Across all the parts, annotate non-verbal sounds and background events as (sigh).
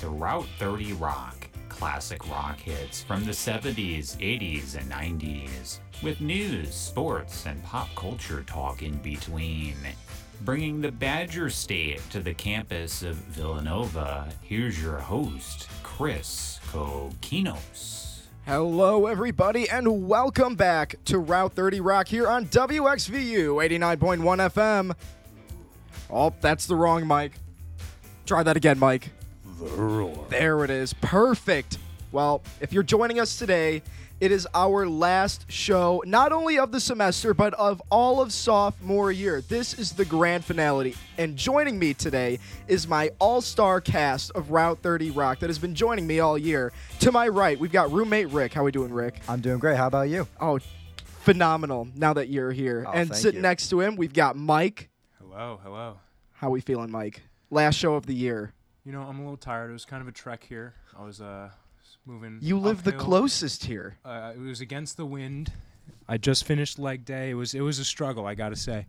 to Route 30 Rock, classic rock hits from the 70s, 80s, and 90s, with news, sports, and pop culture talk in between. Bringing the Badger State to the campus of Villanova, here's your host, Chris Kokinos. Hello, everybody, and welcome back to Route 30 Rock here on WXVU 89.1 FM. Oh, that's the wrong mic. Try that again, Mike. There it is. Perfect. Well, if you're joining us today, it is our last show, not only of the semester, but of all of sophomore year. This is the grand finale. And joining me today is my all star cast of Route 30 Rock that has been joining me all year. To my right, we've got roommate Rick. How we doing, Rick? I'm doing great. How about you? Oh, phenomenal now that you're here. Oh, and thank sitting you. next to him, we've got Mike. Hello, hello. How we feeling, Mike? Last show of the year. You know, I'm a little tired. It was kind of a trek here. I was uh moving. You live the closest here. Uh, it was against the wind. I just finished leg day. It was it was a struggle, I gotta say.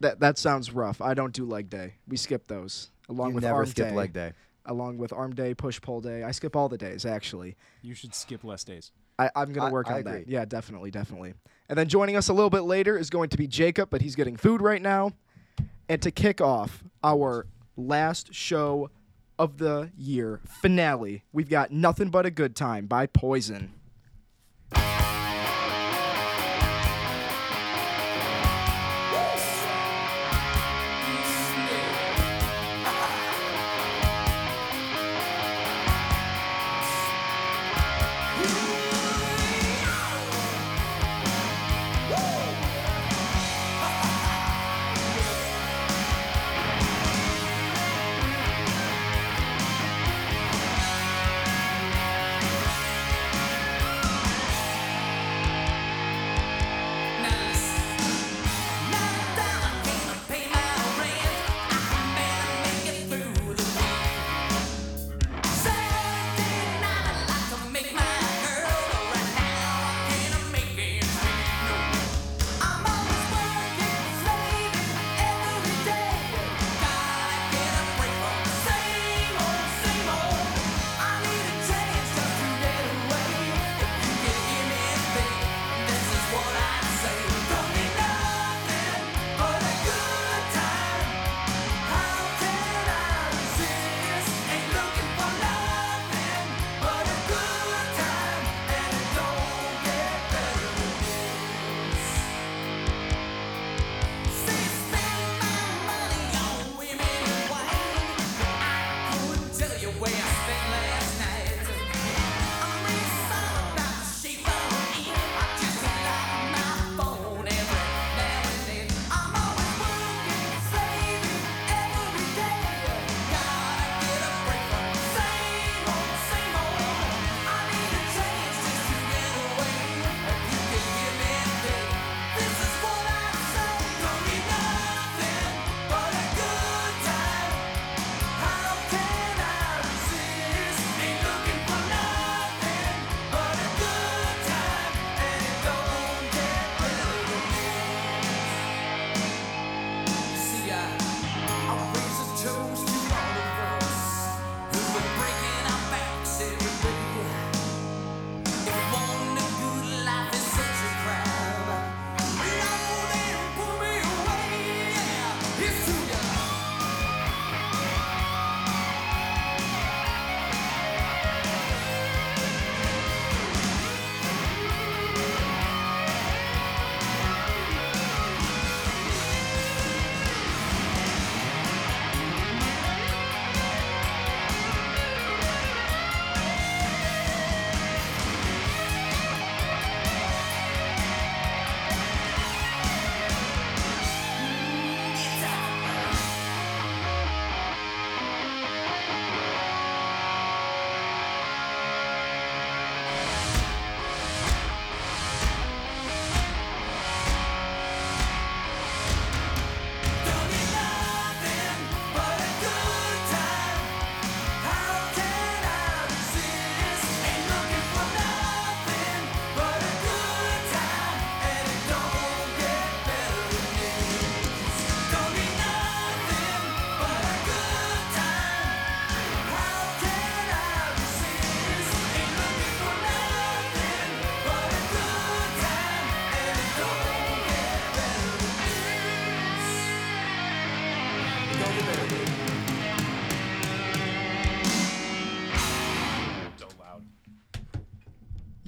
That that sounds rough. I don't do leg day. We skip those along you with never arm skip day. leg day. Along with arm day, push pull day. I skip all the days actually. You should skip less days. I, I'm gonna I- work I on agree. that. Yeah, definitely, definitely. And then joining us a little bit later is going to be Jacob, but he's getting food right now. And to kick off our last show of the year finale, we've got Nothing But a Good Time by Poison.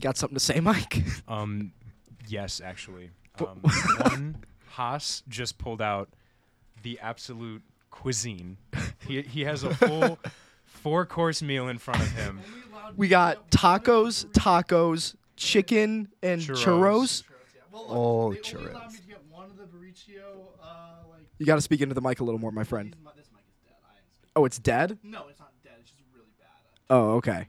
Got something to say, Mike? (laughs) Um, yes, actually. Um, one Haas just pulled out the absolute cuisine. (laughs) He he has a full four course meal in front of him. we got tacos, tacos, chicken, and Churros. churros. Oh, look, they only allowed churros. me to get one of the Bariccio, uh, like. You got to speak into the mic a little more, my friend. these mi- This mic is dead. I am speaking. Oh, it's dead? No, it's not dead. It's just really bad. Oh, okay.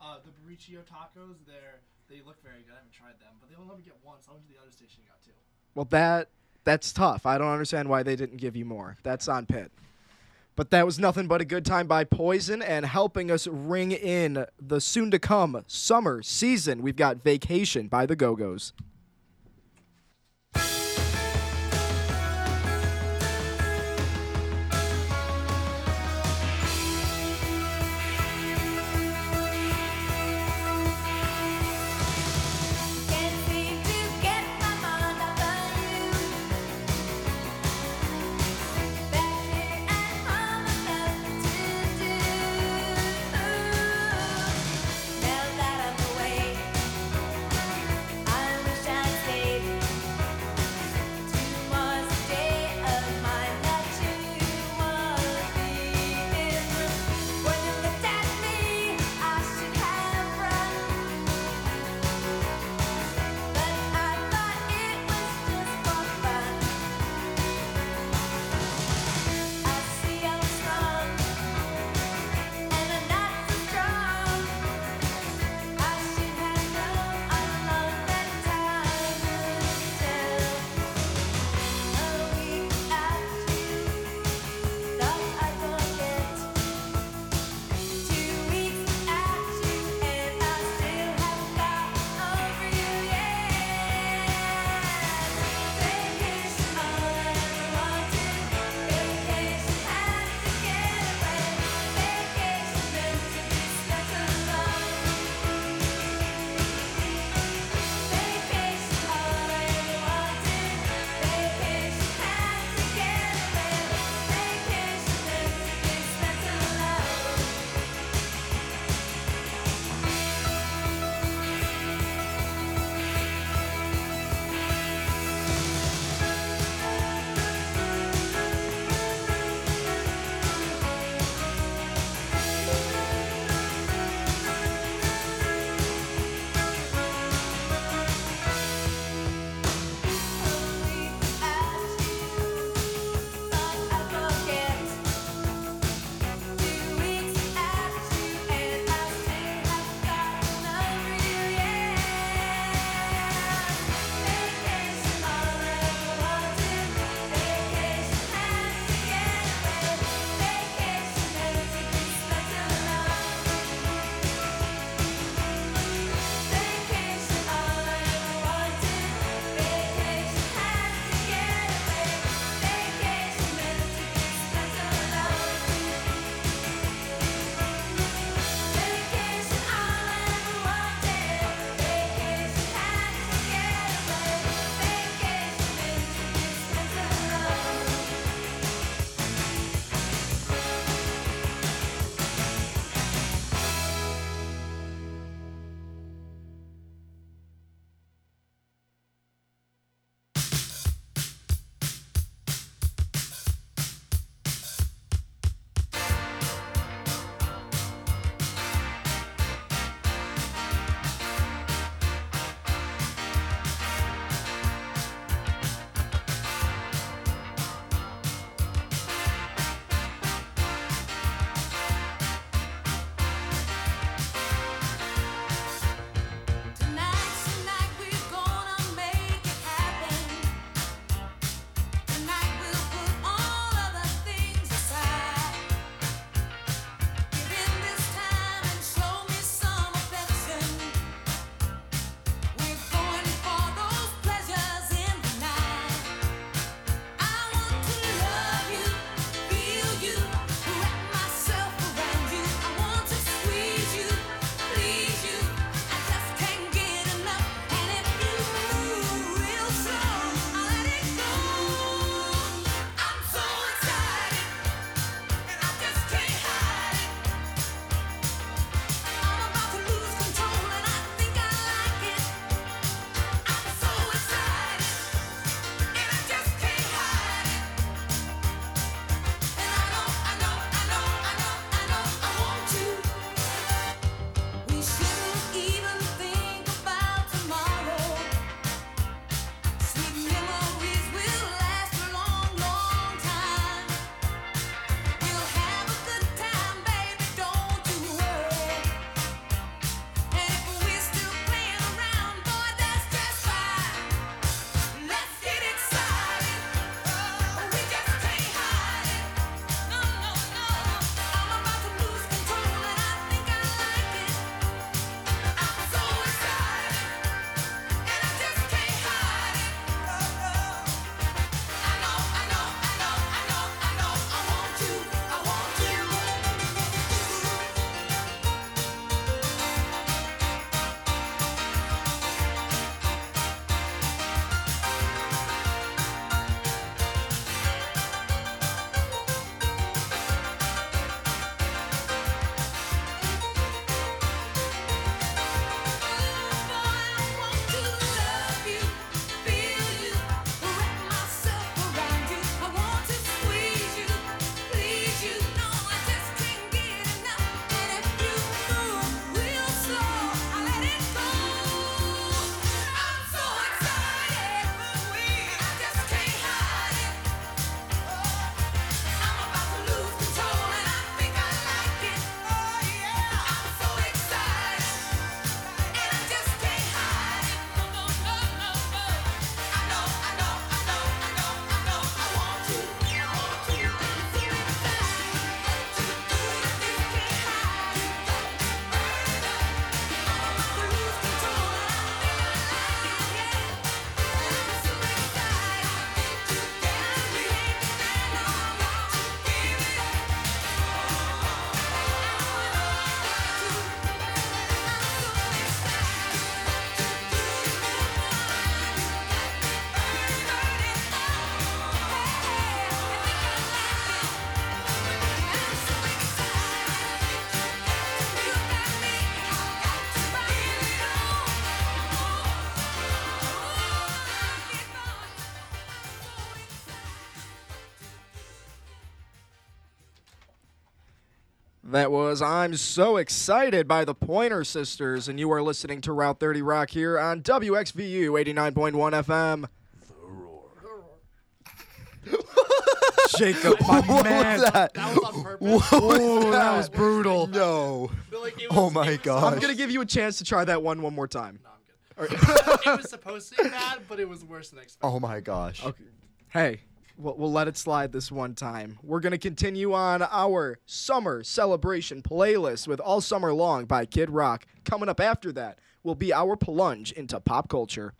Uh, the Bariccio tacos, they're they look very good. I haven't tried them, but they only let me get one, so I went to the other station and got two. Well, that that's tough. I don't understand why they didn't give you more. That's on Pitt. But that was nothing but a good time by Poison and helping us ring in the soon to come summer season. We've got Vacation by the Go Go's. That was I'm So Excited by the Pointer Sisters, and you are listening to Route 30 Rock here on WXVU 89.1 FM. (laughs) Jacob, my What man. was that? That was on purpose. Oh, that was brutal. No. Like, it Oh my it was- gosh. I'm going to give you a chance to try that one one more time. No, I'm good. (laughs) it was supposed to be bad, but it was worse than expected. Oh my gosh. Okay. Hey, we'll, we'll let it slide this one time. We're going to continue on our summer celebration playlist with All Summer Long by Kid Rock. Coming up after that will be our plunge into pop culture.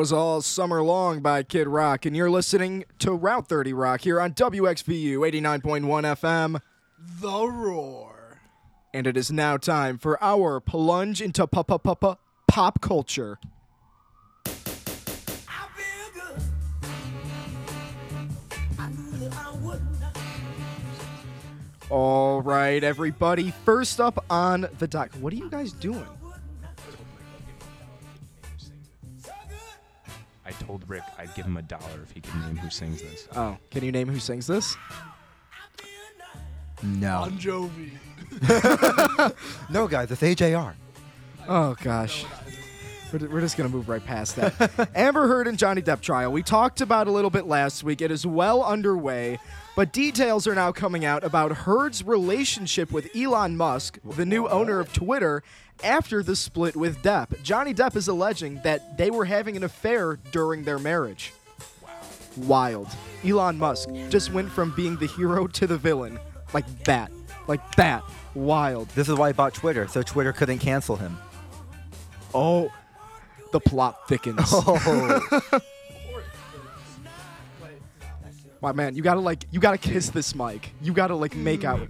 Was all summer long by Kid Rock, and you're listening to Route 30 Rock here on WXVU 89.1 FM. The Roar. And it is now time for our plunge into pop culture. I feel good. I knew that I would not. All right, everybody. First up on the dock. What are you guys doing? I told Rick I'd give him a dollar if he could name who sings this. Oh, can you name who sings this? No. Bon Jovi. (laughs) No, guys, it's AJR. Oh gosh. We're, we're just gonna move right past that. (laughs) Amber Heard and Johnny Depp trial. We talked about a little bit last week. It is well underway, but details are now coming out about Heard's relationship with Elon Musk, the new owner of Twitter, after the split with Depp. Johnny Depp is alleging that they were having an affair during their marriage. Wild. Elon Musk just went from being the hero to the villain, like that, like that. Wild. This is why he bought Twitter, so Twitter couldn't cancel him. Oh, the plot thickens. (laughs) Oh, My man, you gotta like, you gotta kiss this mic. You gotta like make out.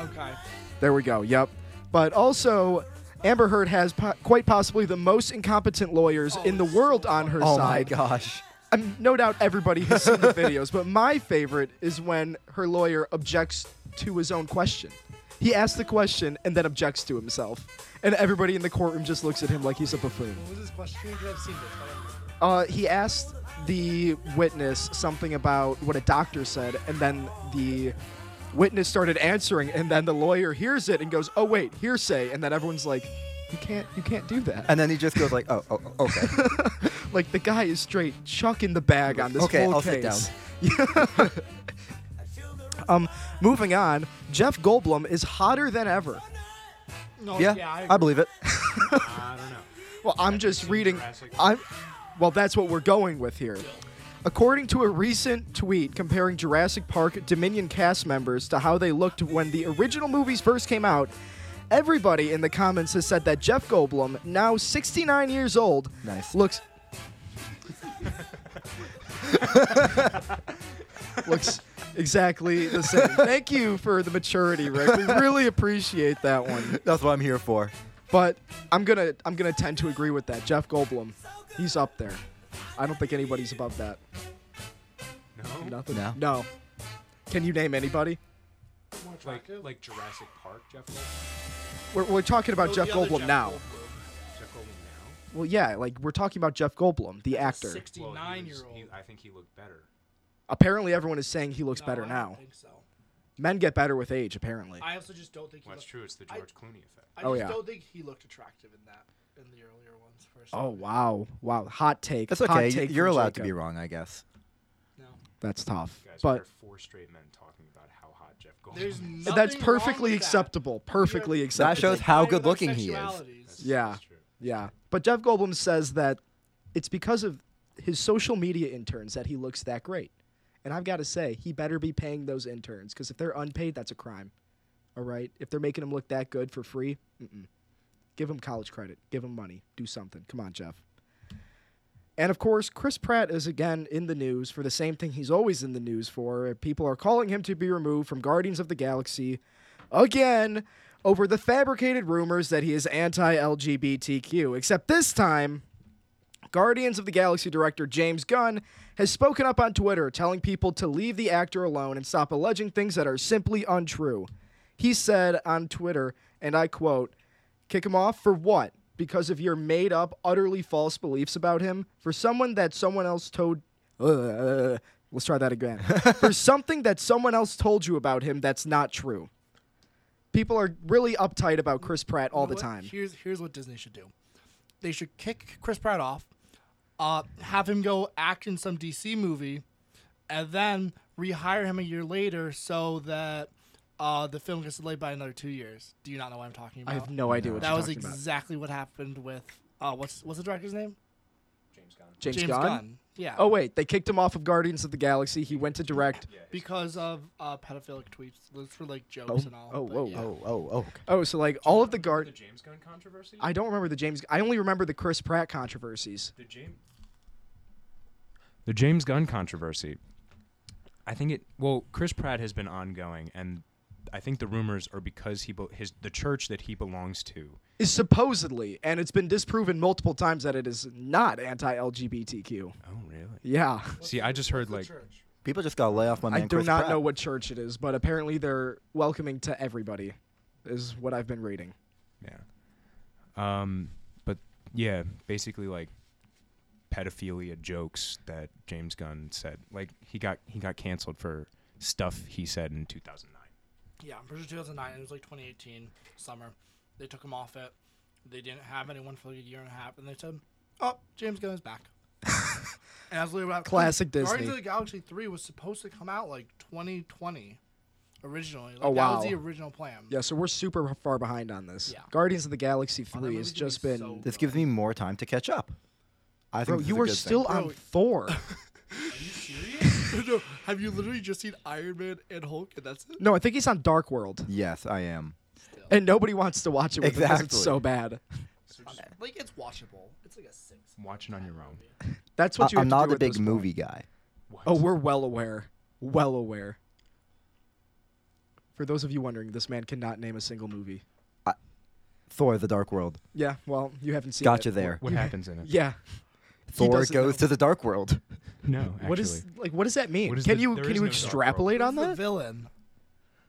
Okay. There we go. Yep. But also, Amber Heard has po- quite possibly the most incompetent lawyers in the world on her side. oh my side. gosh. Um, no doubt everybody has seen the videos, but my favorite is when her lawyer objects to his own question. He asks the question and then objects to himself, and everybody in the courtroom just looks at him like he's a buffoon. What was his question? Because I've seen this. but I don't remember. Uh, he asked the witness something about what a doctor said, and then the witness started answering, and then the lawyer hears it and goes, "Oh wait, hearsay," and then everyone's like, "You can't, you can't do that." And then he just goes like, oh, oh, oh, okay. (laughs) like the guy is straight chucking the bag on this Okay, whole I'll sit case. (laughs) um, moving on, Jeff Goldblum is hotter than ever. No, yeah, I, I, agree. believe it. (laughs) I don't know. Well, I'm just reading. I'm. Well, that's what we're going with here. According to a recent tweet comparing Jurassic Park Dominion cast members to how they looked when the original movies first came out, everybody in the comments has said that Jeff Goldblum, now 69 years old, Nice. looks looks exactly the same. Thank you for the maturity, Rick. We really appreciate that one. That's what I'm here for. But I'm gonna I'm gonna tend to agree with that. Jeff Goldblum, he's up there. I don't think anybody's above that. No, Nothing. No. No. Can you name anybody? Like like Jurassic Park, Jeff Goldblum. We're, we're talking about Oh, Jeff the other Goldblum now. Goldblum. Jeff Goldblum now? Well, yeah, like we're talking about Jeff Goldblum, the That's actor. now. Well, he 69 year was- old. he- I think he looked better. Apparently, everyone is saying he looks better I don't now. think so. Men get better with age, apparently. I also just don't think he Well, that's looked, true. It's the I- George Clooney effect. I Oh, just yeah. don't think he looked attractive in that in the earlier ones. First. Oh wow, wow, hot take. That's okay. take You're from allowed to be wrong, I guess. No. That's tough, Guys, but we are four straight men talking about how hot Jeff Goldblum. There's is. nothing that's wrong perfectly with that. acceptable. Perfectly That acceptable. That shows how good looking he is. That's- Yeah. that's true. Yeah, but Jeff Goldblum says that it's because of his social media interns that he looks that great. And I've got to say, he better be paying those interns because if they're unpaid, that's a crime. All right, if they're making him look that good for free, mm-mm. Give him college credit, give him money, do something. Come on, Jeff. And of course, Chris Pratt is again in the news for the same thing he's always in the news for. People are calling him to be removed from Guardians of the Galaxy again over the fabricated rumors that he is anti LGBTQ. Except this time, Guardians of the Galaxy director James Gunn has spoken up on Twitter telling people to leave the actor alone and stop alleging things that are simply untrue. He said on Twitter, and I quote, Kick him off for what? Because of your made up, utterly false beliefs about him? For someone that someone else told. Uh, let's try that again. (laughs) for something that someone else told you about him that's not true. People are really uptight about Chris Pratt all You know the what? time. Here's here's what Disney should do. They should kick Chris Pratt off, uh, have him go act in some DC movie, and then rehire him a year later so that uh, the film gets delayed by another two years. Do you not know what I'm talking about? I have no idea what that you're was talking about. exactly what happened with uh, what's what's the director's name? James Gunn. James, Gunn? Yeah. Oh wait, they kicked him off of Guardians of the Galaxy. He went to direct. Yeah, because of uh, pedophilic tweets. Those for like jokes Oh, and all. oh, but whoa, yeah. Oh, oh, oh. okay. Oh, so like all of the Remember guard. The James Gunn controversy. I don't remember the James. I only remember the Chris Pratt controversies. the James. The James Gunn controversy. I think it. Well, Chris Pratt has been ongoing, and I think the rumors are because he be- his the church that he belongs to. Is supposedly, and it's been disproven multiple times that it is not anti-LGBTQ. Oh, really? Yeah, See, I just heard like Church. People just gotta lay off my man. I do Chris not Pratt. know what church it is, but apparently they're welcoming to everybody, is what I've been reading. Yeah. Um, but yeah, basically like pedophilia jokes that James Gunn said. Like he got he got canceled for stuff he said in 2009. Yeah, I'm pretty sure 2009. It was like 2018 summer. They took him off it. They didn't have anyone for like a year and a half, and they said, "Oh, James Gunn is back." (laughs) and that's literally about Classic Disney. Guardians of the Galaxy 3 was supposed to come out like 2020 originally. Like, Oh, That was the original plan. Yeah, so we're super far behind on this. Yeah. Guardians of the Galaxy Oh, 3 has just be been. so This gives me more time to catch up. I think Bro, this is you a were good still thing. on Bro. Thor. (laughs) no, have you literally just seen Iron Man and Hulk, and that's it? no, I think he's on Dark World, Yes, I am. and nobody wants to watch it with him because it's Exactly. so bad. Like it's watchable. It's like a six. Watching on your own. That's what I- you. Have I'm to do not a at this big point. movie guy. Oh, we're well aware. Well aware. For those of you wondering, this man cannot name a single movie. Thor: The Dark World. Yeah, well, you haven't seen Gotcha it. there. What happens in it? (laughs) Yeah. He Thor doesn't goes know. to the Dark World. No, actually. What is like? What does that mean? What is Can the- you there can is you no Dark extrapolate on Who's the that? villain?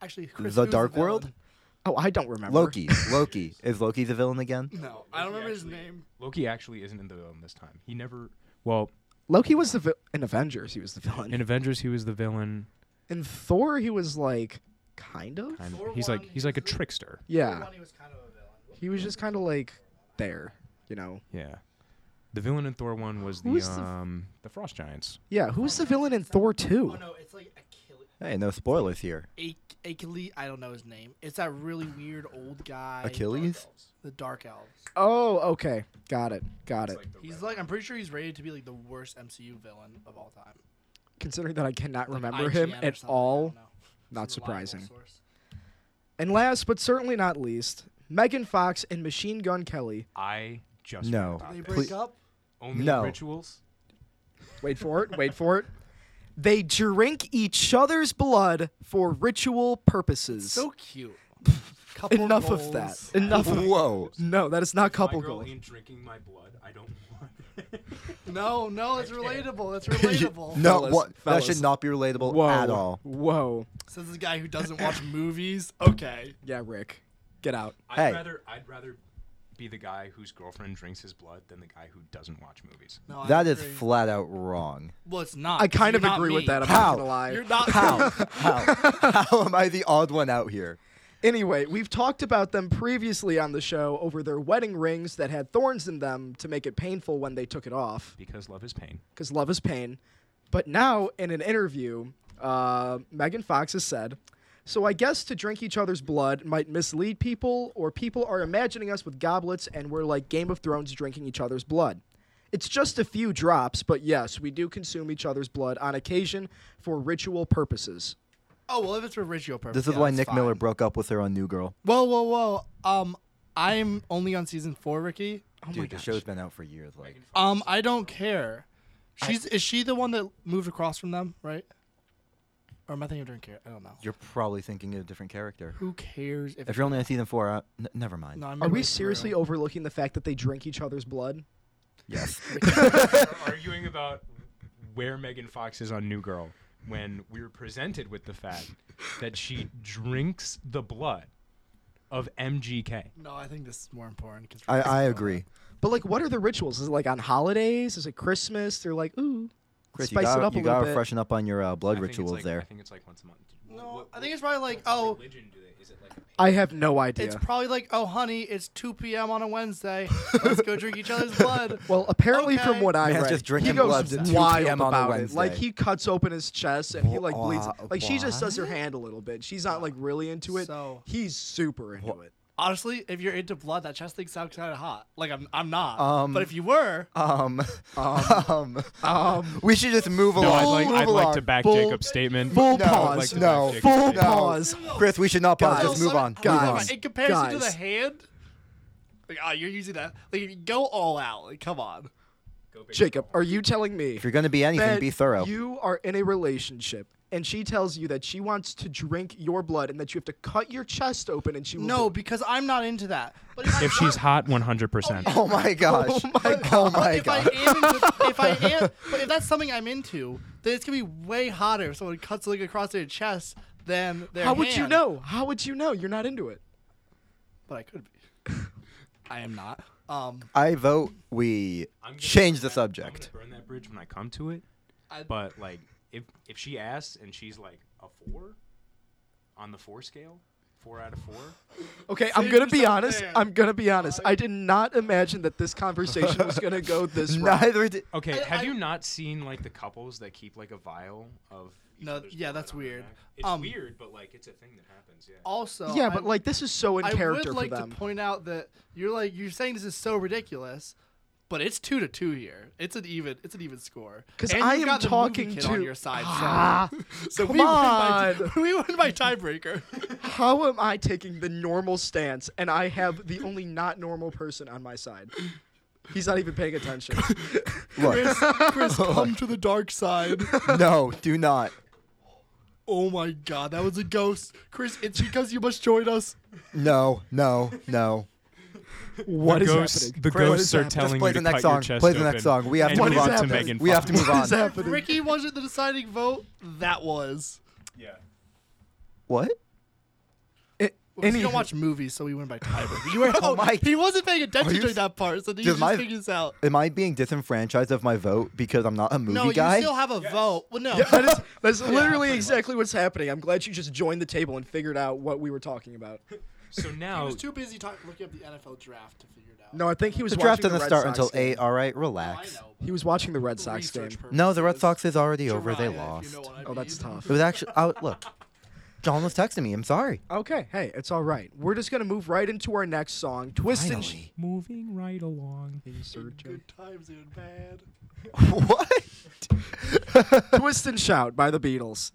Actually, Chris, The who's Dark World? Oh, I don't remember. Loki. (laughs) Loki. Is Loki the villain again? No, I don't remember his name. Loki actually isn't in the villain this time. He never. Well, Loki was the vi- in Avengers. He was the villain. in Avengers he was the villain. In Thor, he was like kind of. Kind Thor of. He's one, like he he's like a trickster. Yeah, he was kind of a villain. he was just kind of like there. You know. Yeah. The villain in Thor one was the Who is the f- um the Frost Giants. Yeah, who's the villain in Thor two? Oh no, it's like Achilles. Hey, no spoilers here. Ach- Achilles. I don't know his name. It's that really weird old guy. Achilles? The Dark Elves. Oh, okay, got it, got it. He's like, I'm pretty sure he's rated to be like the worst MCU villain of all time. Considering that I cannot Like remember him IGN or at something, I all, don't know. not Some reliable surprising. source. And last but certainly not least, Megan Fox and Machine Gun Kelly. I just No. read about They this. break Ple- up. Only No. rituals. Wait for it. Wait for it. They drink each other's blood for ritual purposes. So cute. Couple (laughs) Enough of that. Enough. Of, Whoa. no, that is not couple my girl goals. ain't drinking my blood. I don't want. (laughs) No, no, it's relatable. It's (laughs) relatable. No, Fellas, what? That should not be relatable Whoa. at all. Whoa. Says the guy who doesn't watch movies. Okay. Yeah, Rick, get out. I'd Hey. rather I'd rather be the guy whose girlfriend drinks his blood than the guy who doesn't watch movies. No, I That is agree. flat out wrong. Well, it's not. I kind you're of not agree with me. that. I'm How? not gonna lie. You're not. (laughs) How? How? How am I the odd one out here? Anyway, we've talked about them previously on the show over their wedding rings that had thorns in them to make it painful when they took it off, Because love is pain. because love is pain. But now, in an interview, uh, Megan Fox has said, So I guess to drink each other's blood might mislead people, or people are imagining us with goblets and we're like Game of Thrones drinking each other's blood. It's just a few drops, but yes, we do consume each other's blood on occasion for ritual purposes. Oh well, if it's for ritual purposes. This is yeah, why that's Nick Miller broke up with her on New Girl. Whoa, whoa, whoa. Um, I'm only on season four, Ricky. Oh my Dude, the gosh. show's been out for years. Like, Um, I don't care. She's is she the one that moved across from them, right? Or am I thinking of a different character? I don't know. you're probably thinking of a different character. Who cares if? If you're only on season four, uh, n- never mind. no, I'm Are we midway seriously through. overlooking the fact that they drink each other's blood? Yes. (laughs) (laughs) arguing about where Megan Fox is on New Girl when we were presented with the fact that she drinks the blood of MGK. No, I think this is more important. 'cause I, we're- I agree. But like, what are the rituals? Is it like on holidays? Is it Christmas? They're like, ooh, Chris, spice you gotta, up a you little gotta bit. freshen up on your uh, blood I think it's rituals like- there. I think it's like once a month. No, I think it's probably like, oh, religion do they? Is it like? I have no idea. it's probably like, oh, honey, it's 2 p.m. on a Wednesday. Let's go drink each other's blood. (laughs) well, apparently, from Okay. what I Man's read, just he drinking goes bloods at 2 wild p.m. on a about it. Like he cuts open his chest and he like bleeds. Wha- Like she just does her hand a little bit. She's not like really into it. So- He's super into Wha- it. Honestly, if you're into blood, that chest thing sounds kind of hot. Like I'm, I'm not. Um, but if you were, Um, (laughs) um, Um, we should just move No, along. I'd like, move I'd along. like to back Full- Jacob's statement. full No, pause. like to no, Jacob's Full statement. pause. Chris, we should not pause. Guys. Just move on. Hold Guys. Move on. In comparison to the Guys. hand, like, oh, you're using that. Like, go all out. Like, come on. Jacob, are you telling me If you're gonna be anything, that be thorough. you are in a relationship and she tells you that she wants to drink your blood and that you have to cut your chest open and she will No, it? because I'm not into that. But if, If she's hot, 100%. oh my (laughs) gosh. Oh my Oh my if I am into, if I am, but if that's something I'm into, then it's gonna be way hotter if someone cuts like across their chest than their How would you know? How would you know? You're not into it. But I could be. (laughs) I am not. Um, I vote we change the that- I'm subject. gonna burn that bridge when I come to it. I, But like, if if she asks and she's like a four on the four scale, four out of four, Okay, I'm gonna be yourself honest. there. I'm gonna be honest. I did not imagine that this conversation was gonna go (laughs) this route. Neither did. Okay, I- have I- you not seen like the couples that keep like a vial of? each No, other's yeah, blood that's on their weird. neck? It's Um, weird, but like it's a thing that happens. Yeah. also, Yeah, I- but like this is so in I character would like for them. to point out that you're like you're saying this is so ridiculous, but it's two to two here. It's an even. It's an even score. 'Cause And I you've am got the movie talking kid to- on your side. Ah, So, (laughs) so come we win by on. (laughs) we win by tiebreaker. (laughs) How am I taking the normal stance and I have the only not normal person on my side? He's not even paying attention. Look, Chris, come to the dark side. no, do not. Oh my god, that was a ghost. Chris, it's because you must join us. No, no, no. What the is ghosts, happening? The Chris, ghosts are happening? telling play you to the next cut song. your chest Play the open next song. We have and to move on. to? Megan We have to move on. is happening? Ricky wasn't the deciding vote. That was. Yeah. What? It, We any- don't watch movies, so we win by tiebreaker. You (laughs) were, Oh my- He wasn't paying Are attention you during that part, so he Does just my- figured this out. Am I being disenfranchised of my vote because I'm not a movie No, guy? you still have a vote. Well, no. Yeah, that is, that's (laughs) literally pretty exactly what's happening. I'm glad you just joined the table and figured out what we were talking about. So now (laughs) He was too busy talk- looking up the NFL draft to figure it out. No, I think he was the draft watching doesn't the start Sox until game. eight. All right, Oh, I relax. know. He was watching the Red Sox game. No, the Red. Sox is already over. They lost. you know what I Oh, that's tough. It was actually. Oh, look, John was texting me. I'm sorry. Okay, hey, it's all right. We're just gonna move right into our next song, "Twist and Sh- moving right along. Good times and bad. (laughs) what? (laughs) Twist and Shout" by the Beatles.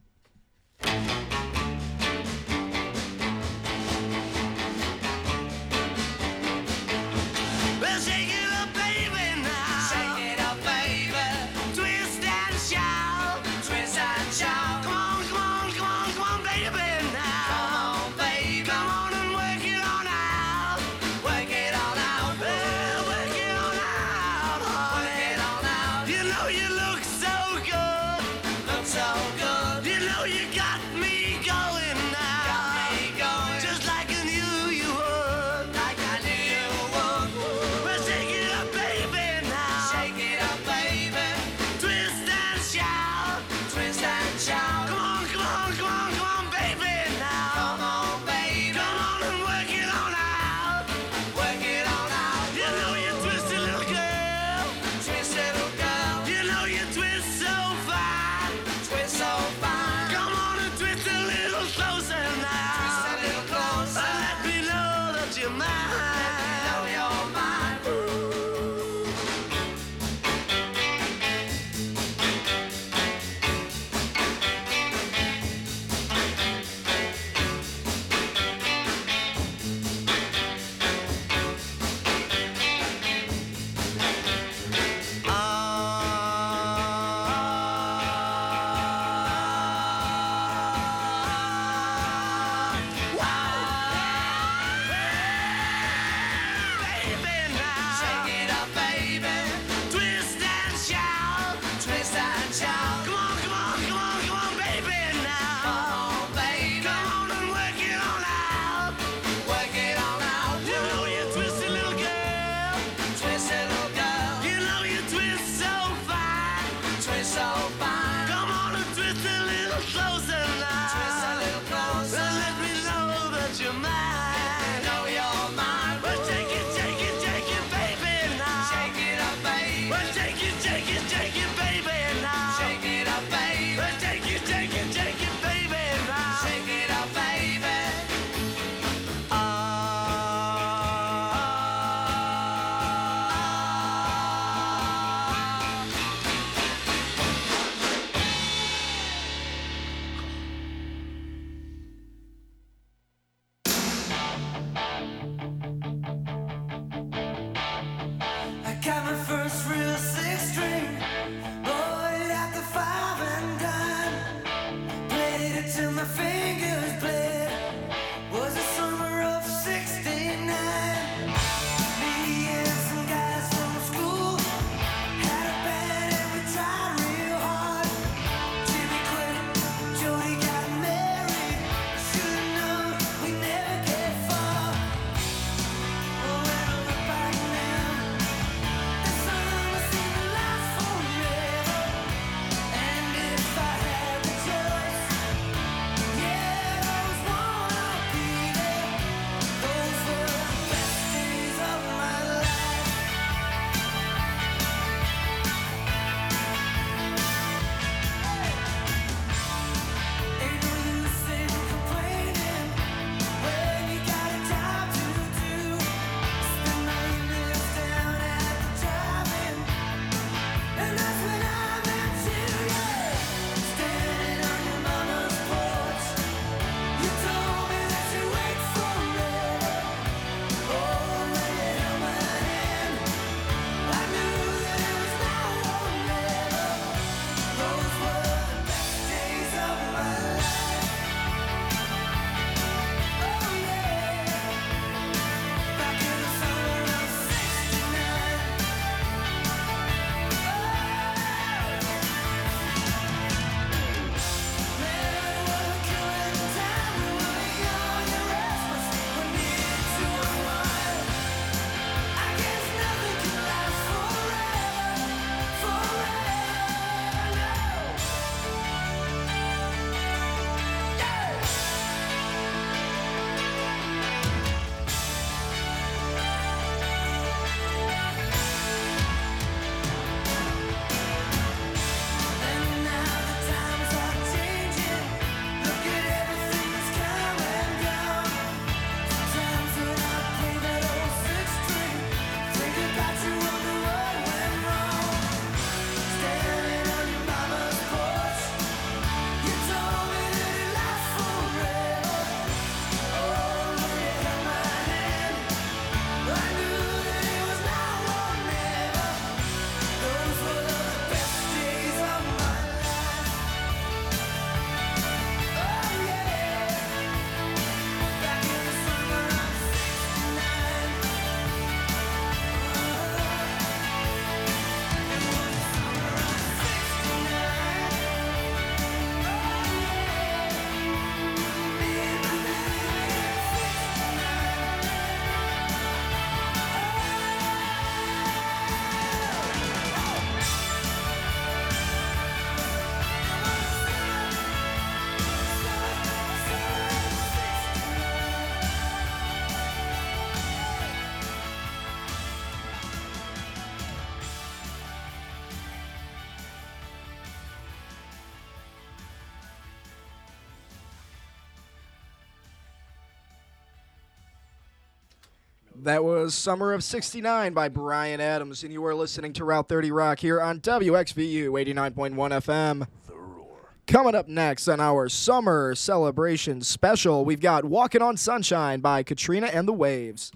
That was Summer of 69 by Bryan Adams, and you are listening to Route 30 Rock here on WXVU 89.1 FM. The Roar. Coming up next on our summer celebration special, we've got Walking on Sunshine by Katrina and the Waves.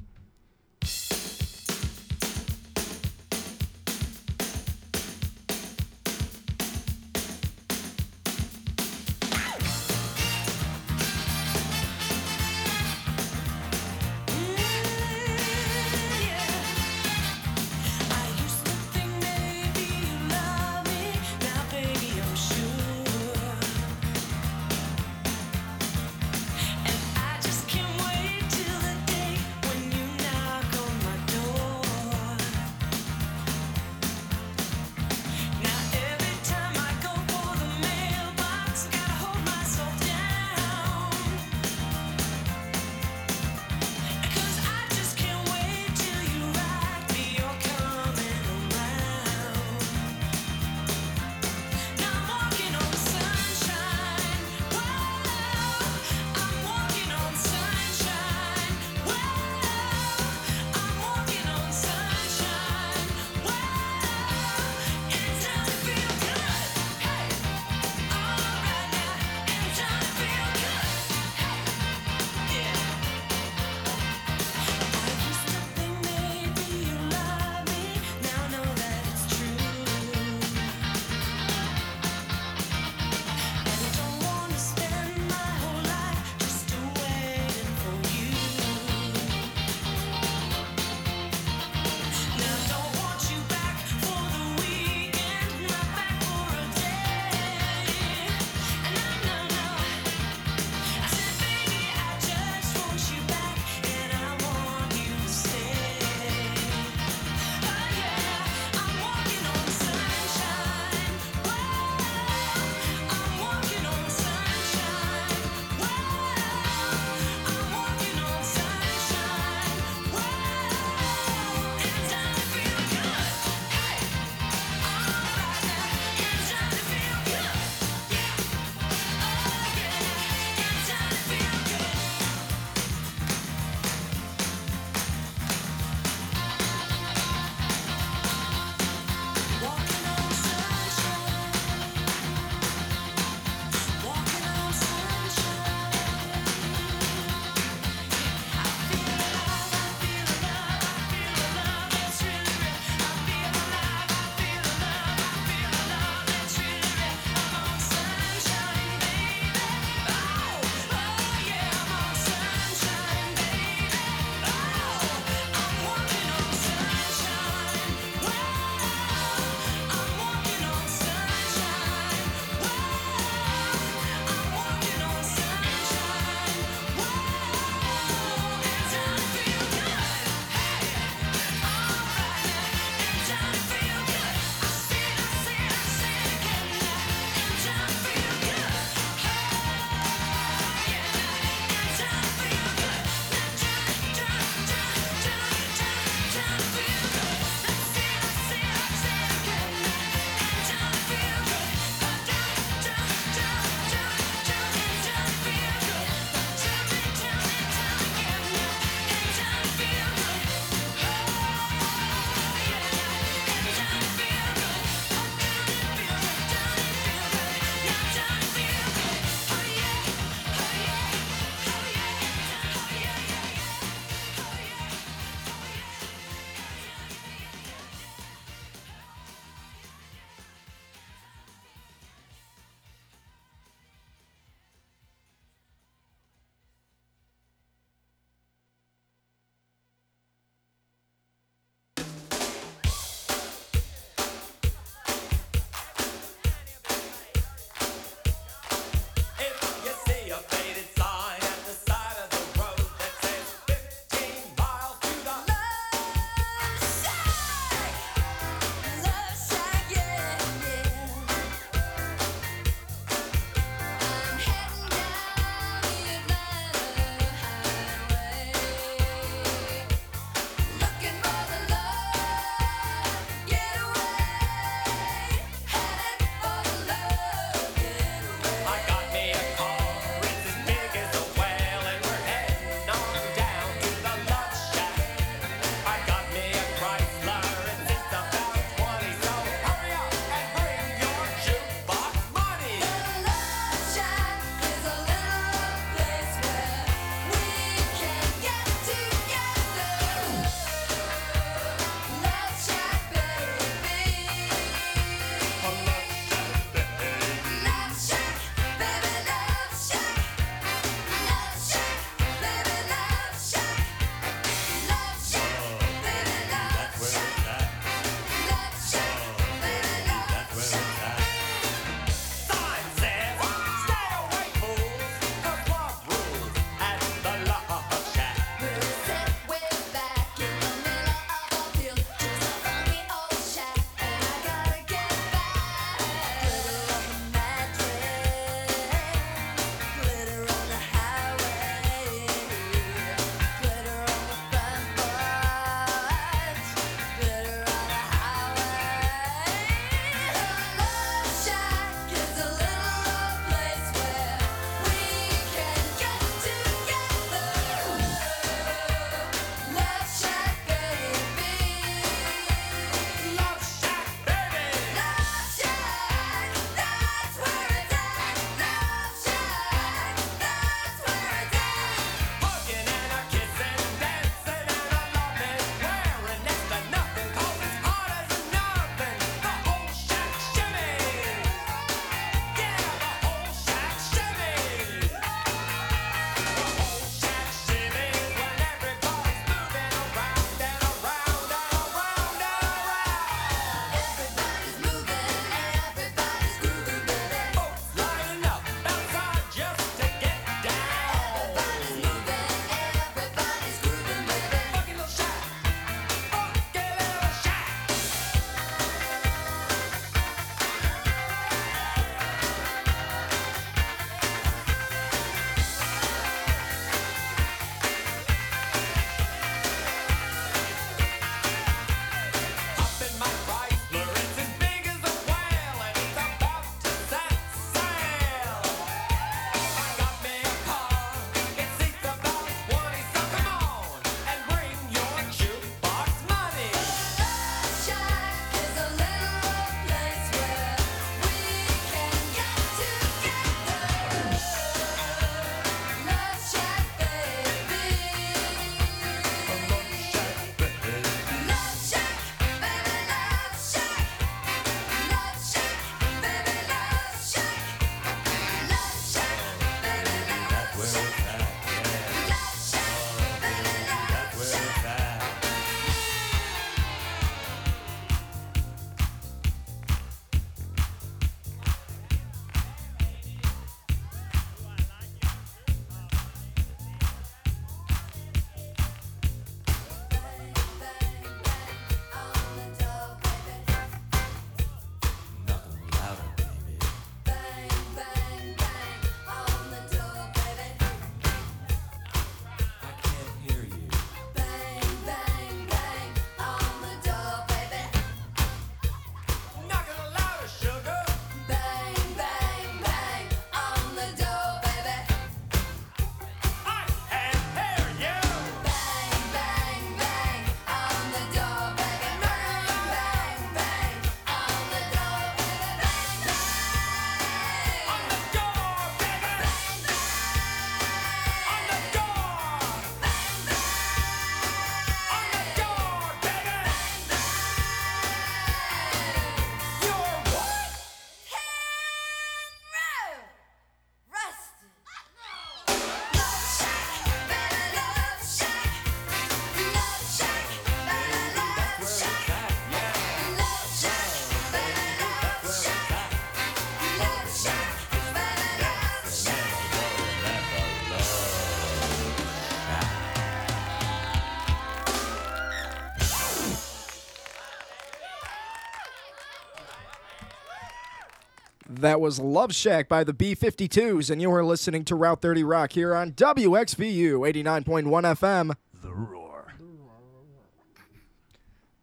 That was Love Shack by the B 52s, and you are listening to Route 30 Rock here on WXVU 89.1 FM. The roar.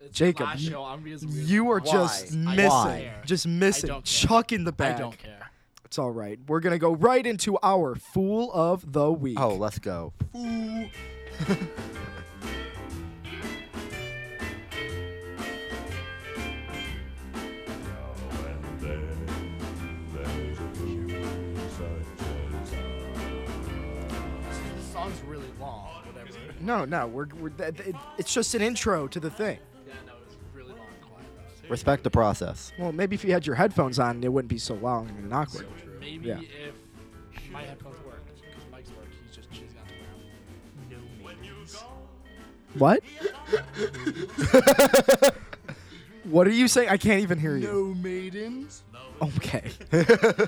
It's Jacob, last you- show, I'm being You are Why? just missing. Just missing. don't. Chuck in the bag. I don't care. It's all right. We're going to go right into our Fool of the Week. Oh, let's go. This (laughs) (laughs) No, no. We're, we're that, it, it's just an intro to the thing. Yeah, no, it's really long. and quiet. Respect the process. Well, maybe if you had your headphones on, it wouldn't be so long and awkward. Maybe Yeah. if my headphones worked, because Mike's work, he's just choosing not to wear them. What? (laughs) what are you saying? I can't even hear you. No maidens. Okay. (laughs)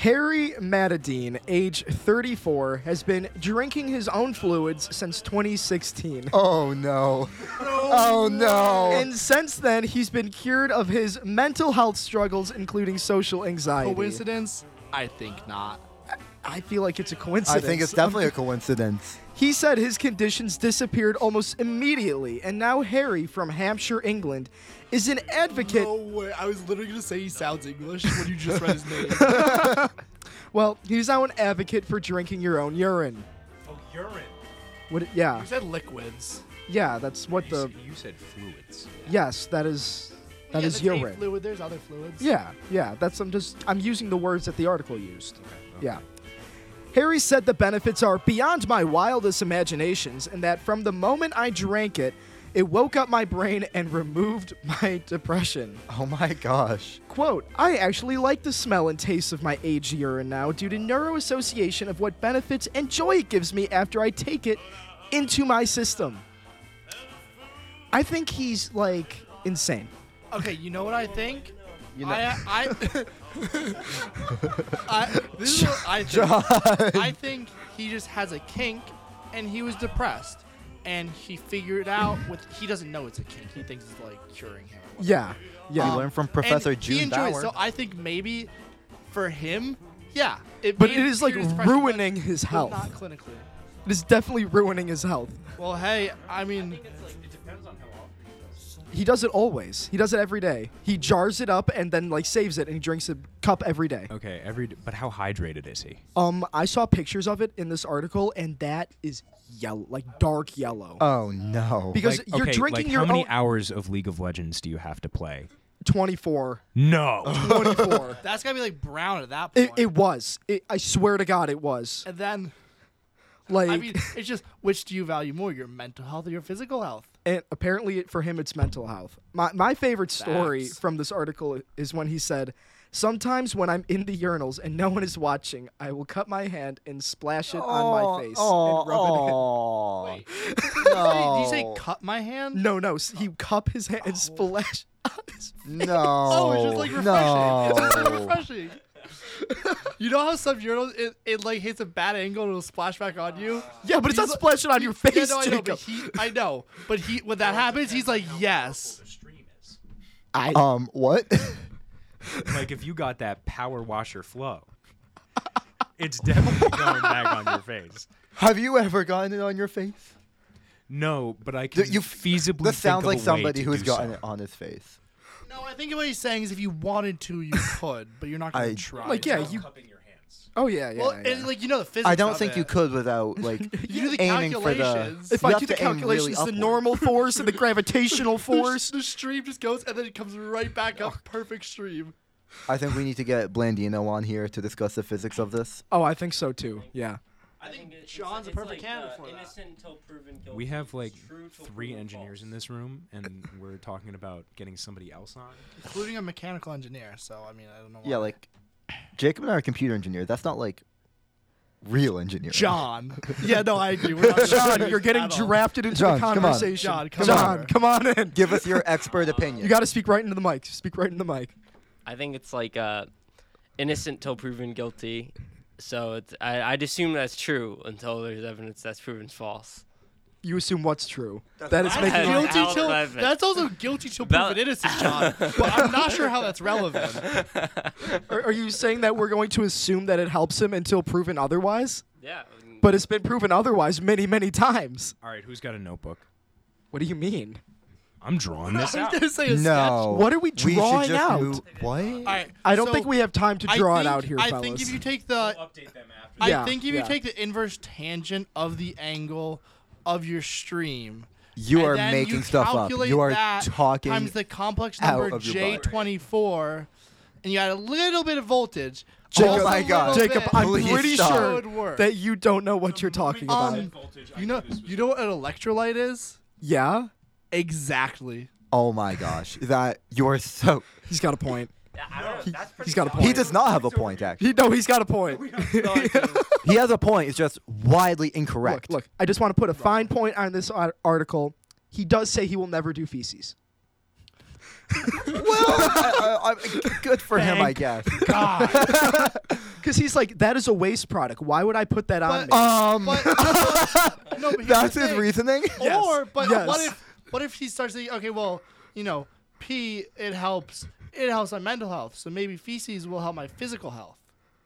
Harry Matadeen, age 34, has been drinking his own fluids since 2016. Oh no. Oh, oh no. And since then, he's been cured of his mental health struggles, including social anxiety. Coincidence? I think not. I feel like it's a coincidence. I think it's definitely a (laughs) coincidence. He said his conditions disappeared almost immediately, and now Harry from Hampshire, England, is an advocate. No way. I was literally gonna say he sounds English when you just read his name. (laughs) Well, he's now an advocate for drinking your own urine. Oh, urine. What? Yeah, you said liquids. yeah. That's what You, the. s- you said fluids. Yes, that is. That yeah, is urine. fluid. There's other fluids. Yeah, yeah. That's I'm just I'm using the words that the article used. Yeah. Harry said the benefits are beyond my wildest imaginations, and that from the moment I drank it, it woke up my brain and removed (laughs) my depression. Oh my gosh. Quote, I actually like the smell and taste of my aged urine now due to neuroassociation of what benefits and joy it gives me after I take it into my system. I think he's like insane. Okay, you know what I think? You know- I, I, (laughs) (laughs) I, this is what I think. I think he just has a kink, and he was depressed, and he figured out with he doesn't know it's a kink. He thinks it's like curing him. or whatever. Yeah, yeah. We learned from Professor and he June enjoys. Bauer. So I think maybe for him, yeah. It But it is like cure his depression, but- ruining his health. Not clinically. It is definitely ruining his health. Well, hey, I mean, He does it always. He does it every day. He jars it up and then like saves it and he drinks a cup every day. Okay, every. But how hydrated is he? Um, I saw pictures of it in this article and that is yellow, like dark yellow. oh no. because Like, you're okay, drinking like your how many own hours of League of Legends do you have to play? 24. No. (laughs) 24. (laughs) that's gotta be like brown at that it, point. it was. It, I swear to God, it was. and then, Like, I mean, it's just which do you value more, your mental health or your physical health? And apparently for him, it's mental health. My my favorite story Facts. from this article is when he said. Sometimes when I'm in the urinals and no one is watching, I will cut my hand and splash it on my face and rub it in. oh. Wait, (laughs) no. did you say cut my hand? No, no, he cup his hand and oh. splash (laughs) on his No. Oh, it's just like refreshing. (laughs) It's just No. refreshing. (laughs) you know how some urinals it, it like hits a bad angle and it'll splash back on you? Yeah, but it's not He's like- splashing on your face, Yeah, no, I know, Jacob. but he, I know, but he when that happens, he's like, yes. I, Um, what? (laughs) like if you got that power washer flow, it's definitely going back on your face. Have you ever gotten it on your face? No, but I can Th- you- feasibly. This sounds think like of a way somebody to who's do gotten so. it on his face. No, I think what he's saying is if you wanted to, you (laughs) could, but you're not gonna I- try. like, yeah, you. Cupping your hands. Oh yeah, yeah. Well, yeah. and like you know the physics. I don't of think you could without (laughs) like You do the aiming for the. calculations. if you I have do the to aim really calculations, the upward. normal force and the gravitational (laughs) The, force. the stream just goes and then it comes right back up. Perfect stream. I think we need to get Blandino on here to discuss the physics of this. Oh, I think so too. Yeah. I think it's- John's a perfect like, candidate uh, for that. innocent until proven guilty. We have like three engineers false. in this room, and we're talking about getting somebody else on. including a mechanical engineer. So I mean, I don't know. Yeah, like Jacob and I are computer engineers. That's not like real engineering. John. (laughs) yeah, no, I agree. We're not (laughs) John, you're getting drafted into John, the come on. conversation. John, come John, on. come on in. Give us your expert opinion. You got to speak right into the mic. Speak right into the mic. I think it's like uh, innocent till proven guilty. So it's I, I'd assume that's true until there's evidence that's proven false. You assume what's true. That it's That's making. Guilty Al till Clement. that's also guilty till Bel- proven innocent, John. (laughs) but I'm not sure how that's relevant. (laughs) Are, are you saying that we're going to assume that it helps him until proven otherwise? Yeah. But it's been proven otherwise many, many times. All right, who's got a notebook? What do you mean? I'm drawing (laughs) this I was out. say a No. What are we should drawing just out? move- what? sketch. All right, I don't so think we have time to I draw think, it out here, I fellas. think if you take the update them after. I Yeah, think if yeah. you take the inverse tangent of the angle of your stream, You and are then making you stuff up. calculate You are that talking. times the complex out number of your butt. J24, and you add a little bit of voltage. Jacob, just a my God. little Jacob, bit, I'm Please pretty stop. sure would work. that you don't know what you're talking about. Um, you know, you know what an electrolyte is? yeah, Exactly. oh my gosh, that you are so. he's got a point. I don't know. That's He's got a solid. He does not have a point. Actually, He no, he's got a point. (laughs) he has a point. It's just widely incorrect. Look, look, I just want to put a fine point on this article. He does say he will never do feces. well, I, I, I, good for him, I guess. God, (laughs) Because he's like, that is a waste product. Why would I put that on But- me? Um, But, but- no, but (laughs) that's his thing. reasoning. Yes. Or, but Yes. what if what if he starts thinking, okay, well, you know, pee it helps it helps my mental health, so maybe feces will help my physical health.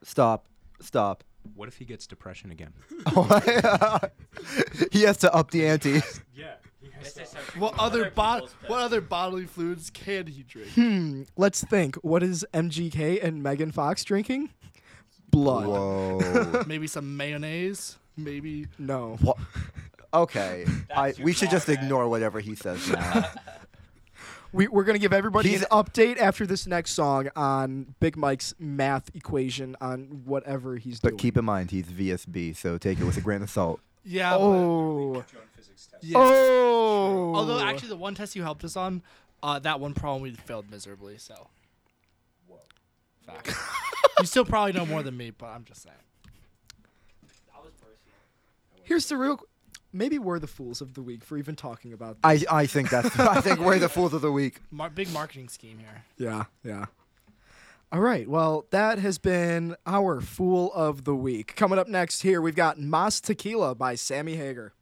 Stop. Stop. What if he gets depression again? (laughs) (laughs) he has to up the ante. Yeah. What other Other bod- people's what other bodily fluids can he drink? Hmm, let's think. What is MGK and Megan Fox drinking? Blood. Whoa. (laughs) maybe some mayonnaise. Maybe No. What? Okay. I, we should just man. ignore whatever he says now. (laughs) We, we're going to give everybody He's- an update after this next song on Big Mike's math equation on whatever he's but doing. But keep in mind, he's VSB, so take it with a grain of salt. yeah. but- Oh. yeah. Oh. Although actually the one test you helped us on, uh, that one problem we failed miserably. So. Fact. you still probably know more than me, but I'm just saying. That was personal. Here's the real. Maybe we're the fools of the week for even talking about. This. I, I think that's. I think we're the (laughs) fools of the week. Mar- big marketing scheme here. Yeah, yeah. All right. Well, that has been our fool of the week. Coming up next here, we've got Mas Tequila by Sammy Hagar.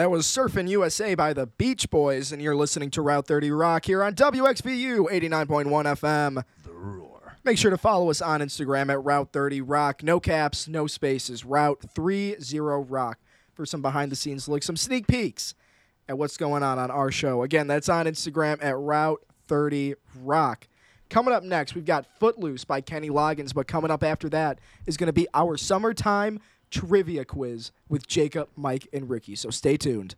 That was Surfin' USA by the Beach Boys, and you're listening to Route 30 Rock here on WXVU 89.1 FM. The Roar. Make sure to follow us on Instagram at Route 30 Rock. No caps, no spaces. Route 30 Rock for some behind the scenes look, some sneak peeks at what's going on on our show. Again, that's on Instagram at Route 30 Rock. Coming up next, we've got Footloose by Kenny Loggins, but coming up after that is going to be our summertime trivia quiz with Jacob, Mike, and Ricky. So stay tuned.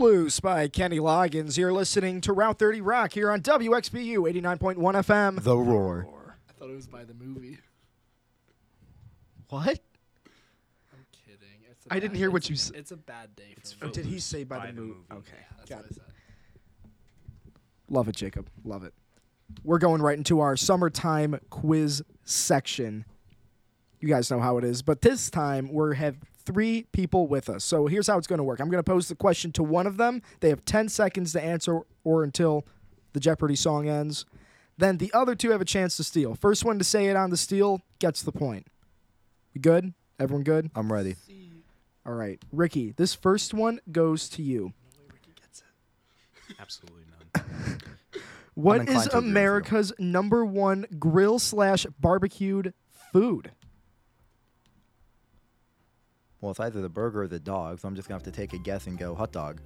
Footloose by Kenny Loggins. You're listening to Route 30 Rock here on WXVU 89.1 FM. The Roar. I thought it was by the movie. What? I'm kidding. It's a I didn't hear what it's- you said. It's a bad day for Or me. did he say by, by the the movie? movie. Okay. That's Got what it. I said. Love it, Jacob. Love it. We're going right into our summertime quiz section. You guys know how it is, but this time we have three people with us. So here's how it's going to work. I'm going to pose the question to one of them. They have 10 seconds to answer or until the Jeopardy song ends. Then the other two have a chance to steal. First one to say it on the steal gets the point. We good? Everyone good? I'm ready. All right. Ricky, this first one goes to you. Absolutely none. (laughs) What inclined is to agree with you. America's number one grill slash barbecued food? Well, it's either the burger or the dog, so I'm just gonna have to take a guess and go hot dog.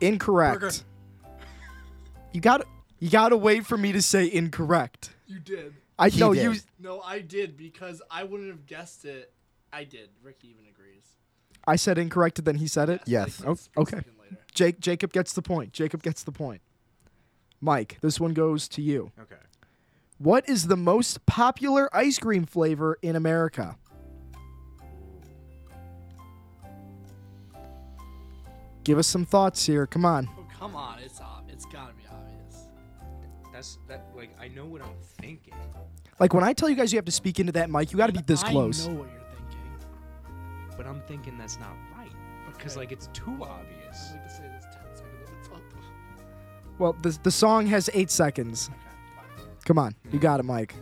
Incorrect. Burger. (laughs) You got to you got to wait for me to say incorrect. You did. I He know did. you No, I did because I wouldn't have guessed it. I did. Ricky even agrees. I said incorrect and then he said it. Yes. Like, Oh, a okay. second later. Jake Jacob gets the point. Jacob gets the point. Mike, this one goes to you. Okay. What is the most popular ice cream flavor in America? Give us some thoughts here. Come on. Oh come on, it's ob- it's gotta be obvious. That's that. Like I know what I'm thinking. Like when I tell you guys you have to speak into that mic, you got to be this I close. know what you're thinking. but I'm thinking that's not right because Okay. like it's too obvious. I'd like to say this 10 seconds it's up. Well, the the song has eight seconds. Okay, fine. Come on, you got it, Mike.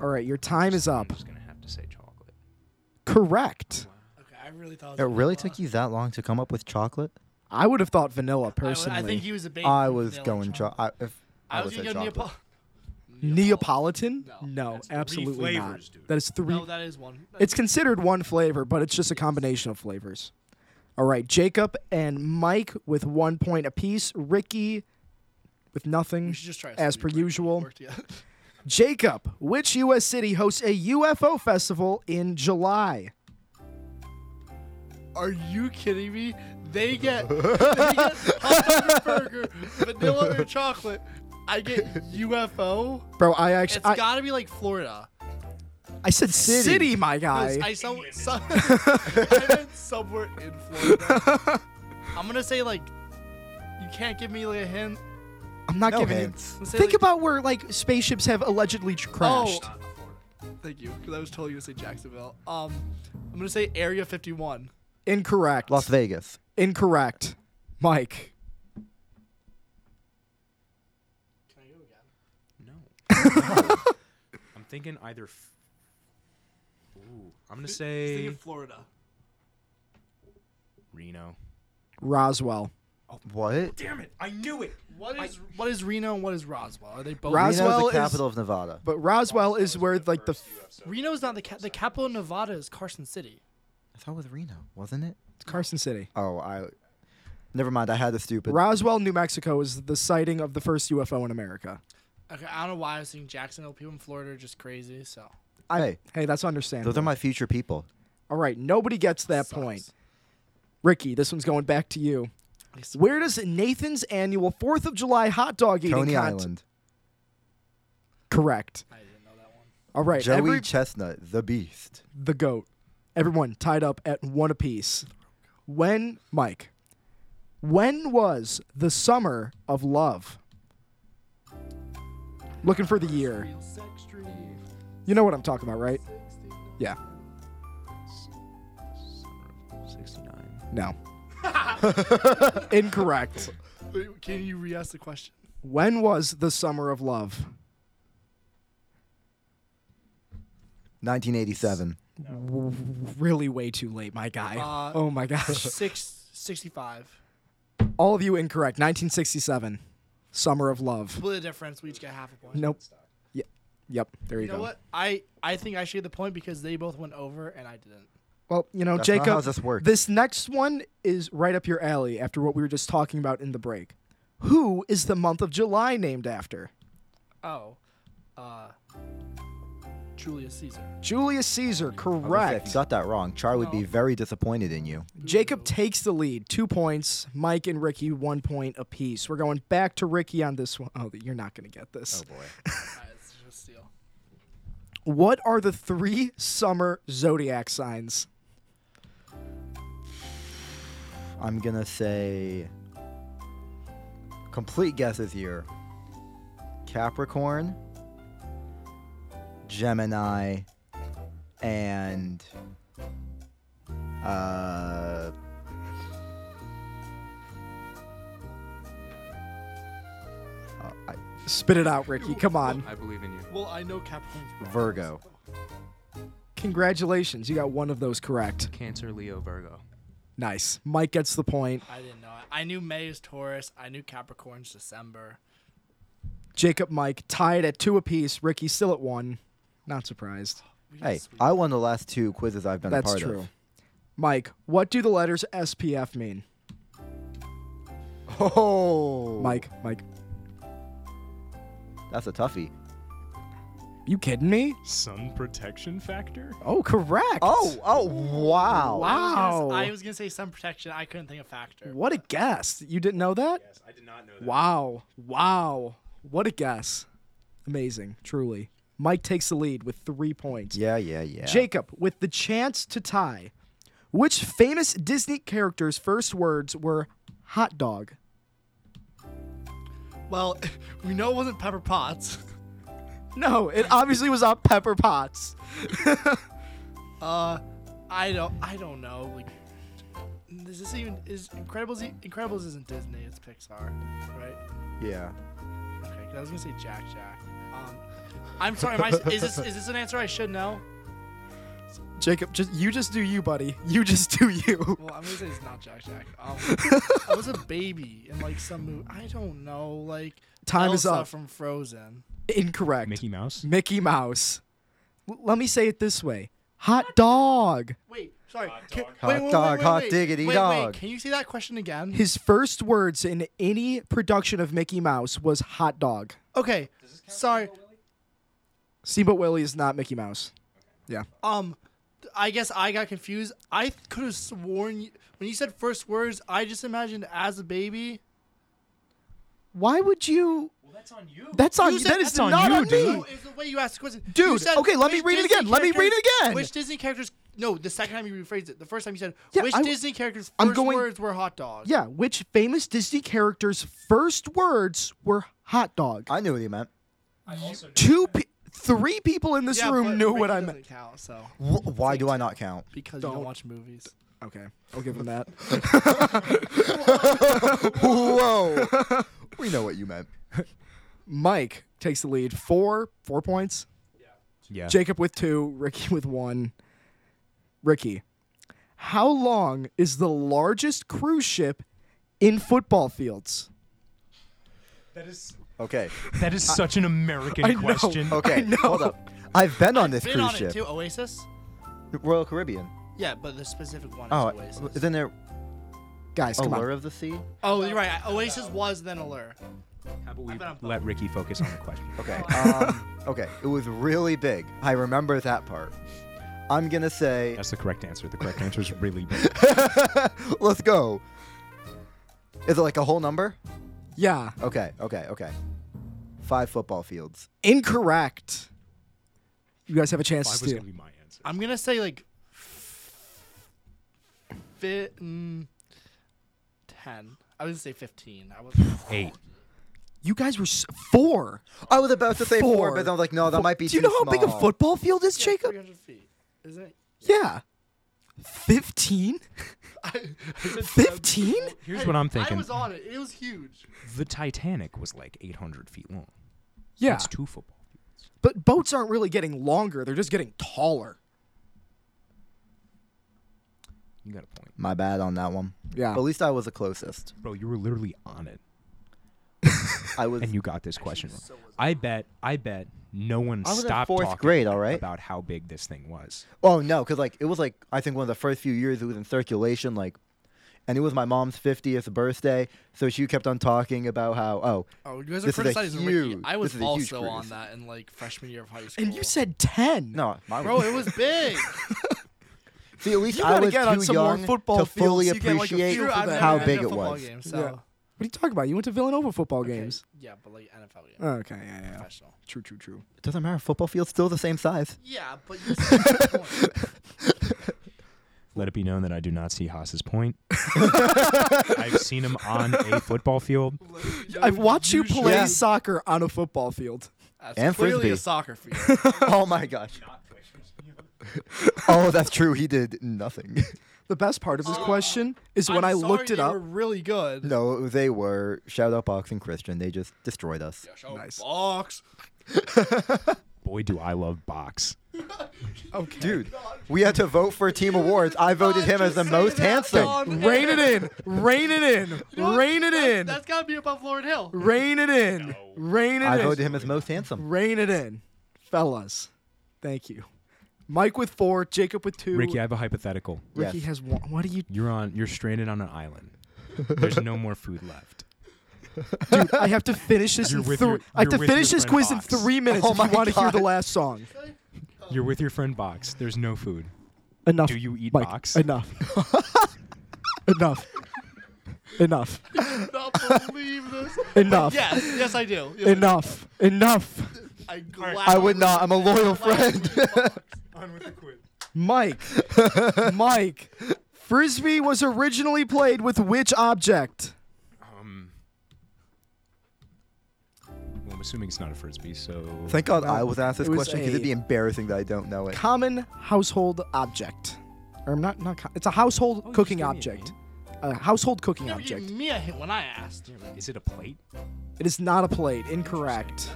All right, your time is I'm up. just gonna have to say chocolate. Correct. Okay, I really thought It really took you that long to come up with chocolate? I would have thought vanilla personally. I think he was a big. I was vanilla going cho- chocolate. I, if I, I was gonna chocolate. Neapol- Neapolitan? No, No, that's three absolutely not. dude. That is three. No, that is one. it's considered one flavor, but it's just a combination of flavors. All right, Jacob and Mike with one point apiece. Ricky with nothing. we just try. as per break. usual. Jacob, which U.S. city hosts a UFO festival in July? Are you kidding me? They get, they get hot dog burger, vanilla or chocolate. I get UFO. Bro, I actually It's I, got to be like Florida. I said city, my guy. I, some, some, (laughs) I meant somewhere in Florida. (laughs) I'm gonna say like, you can't give me like a hint. I'm not No giving hints. you. Think like- about where like spaceships have allegedly crashed. Oh, thank you, because I was totally gonna say Jacksonville. Um, I'm gonna say Area 51. Incorrect. Las Vegas. Incorrect. Mike. Can I go again? No. (laughs) I'm thinking either. F- Ooh, I'm gonna Just say Florida. Reno. Roswell. Oh, what? Damn it! I knew it. What is what is Reno and what is Roswell? Are they both? Ros- is Roswell the is- capital of Nevada. But Roswell is where like the f- Reno's not the ca- the capital of Nevada is Carson City. I thought it was Reno, wasn't it? It's Carson City. Oh, I. Never mind. I had the stupid. Roswell, New Mexico is the sighting of the first UFO in America. Okay, I don't know why I was thinking Jacksonville. People in Florida are just crazy. So hey, Hey, that's understandable. those are my future people. All right, nobody gets that Sucks. point. Ricky, this one's going back to you. Where does Nathan's annual 4th of July hot dog eating Coney contest? Island. Correct. I didn't know that one. All right, Joey every, Chestnut, the Beast. the goat. Everyone tied up at one apiece. When Mike, when was the summer of love? Looking for the year. Real sex dream. You know what I'm talking about, right? Yeah. Sixty-nine. No. (laughs) (laughs) Incorrect. Wait, can you re-ask the question? When was the summer of love? 1987. Really way too late, my guy. Uh, oh my gosh. Six sixty-five. All of you incorrect. 1967. Summer of love. Split the difference. We each get half a point. Nope. Yep. Yep. There you, go. You know go. what? I I think I should get the point because they both went over and I didn't. Well, you know, That's Jacob, how this works. this next one is right up your alley after what we were just talking about in the break. Who is the month of July named after? Oh, uh, Julius Caesar. Julius Caesar, I say, If correct. you got that wrong, Char would be very disappointed in you. Jacob takes the lead, two points. Mike and Ricky, one point apiece. We're going back to Ricky on this one. Oh, you're not going to get this. Oh, boy. Alright, (laughs) it's just steal. What are the three summer zodiac signs? I'm gonna say complete guesses here. Capricorn, Gemini, and uh oh, I, Spit it out, Ricky. Come on. I believe in you. Well, I know Capricorn. Virgo. Congratulations. You got one of those correct. Cancer, Leo, Virgo. Nice. Mike gets the point. I didn't know. it. I knew May is Taurus. I knew Capricorn's December. Jacob, Mike tied at two apiece. Ricky still at one. Not surprised. Hey, I won the last two quizzes I've been a That's part true. of. Mike, what do the letters SPF mean? Oh, Mike, Mike, that's a toughie. you kidding me? Sun protection factor? Oh, correct. Oh, oh, wow. Wow. I was, gonna, I was gonna say sun protection. I couldn't think of factor. What a guess. You didn't know that? Yes, I did not know that. Wow. Wow. What a guess. Amazing, truly. Mike takes the lead with three points. Yeah, yeah, yeah. Jacob, with the chance to tie, which famous Disney character's first words were hot dog? Well, (laughs) we know it wasn't Pepper Potts. (laughs) No, it obviously was not Pepper Potts. (laughs) Uh, I don't. I don't know. Like, is this even is Incredibles? e- Incredibles isn't Disney. It's Pixar, right? Yeah. Okay, I was gonna say Jack Jack. I'm sorry. Am I, is this is this an answer I should know? Jacob, just you just do you, buddy. You just do you. Well, I'm gonna say it's not Jack Jack. Um, (laughs) I was a baby in like some movie. I don't know. Like Time is up. from Frozen. Incorrect. Mickey Mouse? Mickey Mouse. L- let me say it this way. Hot dog. Wait, sorry. Can, Hot wait, wait, dog, wait, wait, hot wait. diggity wait, dog. Wait, can you see that question again? His first words in any production of Mickey Mouse was hot dog. Okay. Sorry. Steamboat Willie is not Mickey Mouse. Yeah. Um, I guess I got confused. I could have sworn you, when you said first words, I just imagined as a baby. Why would you? Well, that's on you. That's on You you. said That is that's on not you, on dude. me. No, it's the way you asked the question. Dude, You said, okay, let me which read it again. Let me read it again. Which Disney characters? No, the second time you rephrased it. The first time you said Yeah, which I- Disney characters' 1st I'm going- words were hot dog. Yeah, which famous Disney character's first words were hot dog? I knew what he meant. Two, pe- three people in this Yeah, room knew Ricky what I meant. Count, so Wh- why do I not count? because you Don't. don't watch movies. Okay, I'll give him that. Whoa. (laughs) we know what you meant. Mike takes the lead. Four, four points. Yeah. Jacob with two, Ricky with one. Ricky, how long is the largest cruise ship in football fields? That is Okay. (laughs) that is such an American I know. question. Okay. I know. Hold up. I've been on this Been cruise on ship. it too. Oasis. Royal Caribbean. Yeah, but the specific one is Oh, Oasis. isn't there Guys, come Allure on. of the Sea? oh, you're right. Oasis was then Allure. How about we I've been on both. let Ricky focus on the question? (laughs) Okay. Um, okay. It was really big. I remember that part. I'm gonna say. That's the correct answer. The correct (laughs) answer is really big. Let's go. Is it like a whole number? Yeah, Okay. Okay. Okay. Five football fields. incorrect. You guys have a chance Five to was steal. gonna be my answer. I'm gonna say like fit mm, ten. I was gonna say fifteen. I was Eight. You guys were s- four. I was about to say four, Four. but I was like, no, that might be Do you too know how big a small. football field is, yeah, Jacob? 300 feet, isn't it? Yeah. 15? (laughs) I, I (laughs) said 15? Here's what I'm thinking. I was on it. It was huge. The Titanic was like 800 feet long. Yeah. That's two football fields. But boats aren't really getting longer, they're just getting taller. You got a point, My bad on that one. Yeah. But at least I was the closest. bro. You were literally on it, (laughs) I was. and you got this question wrong. I bet. I bet no one I was in stopped fourth talking grade, all right? about how big this thing was. Oh no, because like it was like I think one of the first few years it was in circulation, like, and it was my mom's fiftieth birthday, so she kept on talking about how oh Oh, you guys are This is a criticizing Ricky. huge- I was this is a huge also on cruise. that in like freshman year of high school. And you said 10. no, my bro, it was big. (laughs) see at least You I gotta was get on too some more young football to fully fields, you get, like, a appreciate feel for I've never how been big a it football was. Game, so. Yeah. What are you talking about? You went to Villanova football Okay, games. Yeah, but like NFL game. Oh, okay, yeah, yeah. Professional. True, true, true. It doesn't matter. Football field's still the same size. Yeah, but you see my point. (laughs) Let it be known that I do not see Haas's point. (laughs) I've seen him on a football field. I've watched you play Yeah. soccer on a football field. That's And clearly frisbee. a soccer field. (laughs) oh my gosh. oh, that's true. He did nothing. The best part of this oh, question is when I'm I sorry looked it they up. Were really good. no, they were. Shout out Box and Christian. They just destroyed us. Yeah, show Nice. Box. (laughs) Boy, do I love box. Okay. Dude, we had to vote for team awards. I voted him as the most handsome. Don. (laughs) Rein it in. Rein it in. You know what? Rein it in. That's gotta be above Lauren Hill. Rein it in. Rein it in. I in. voted him as most handsome. Rein it in. Fellas. Thank you. Mike with four, Jacob with two. Ricky, I have a hypothetical. Ricky Yes. has one. What are you (laughs) You're on. You're stranded on an island. (laughs) There's no more food left. dude, I have to finish this You're in with three your- I have you're to with finish your this friend quiz in Box. three minutes Oh if you want to hear the God. last song. You're with your friend Box. There's no food. Enough. Do you eat Mike, box? Enough. (laughs) Enough. Enough. not believe this. Enough. Yes, yes, I do. Yes, I do. Enough. Enough. I, I would not. I'm a loyal friend. On with the quiz. Mike. (laughs) Mike. Frisbee was originally played with which object? Um. Well, I'm assuming it's not a frisbee, so. Thank God I was asked this it was question because it'd be embarrassing that I don't know it. Common household object. Or not not co- it's a household Oh, you cooking just gave a object. A household cooking Never gave object. me a hint when I asked. Is it a plate? It is not a plate. Incorrect.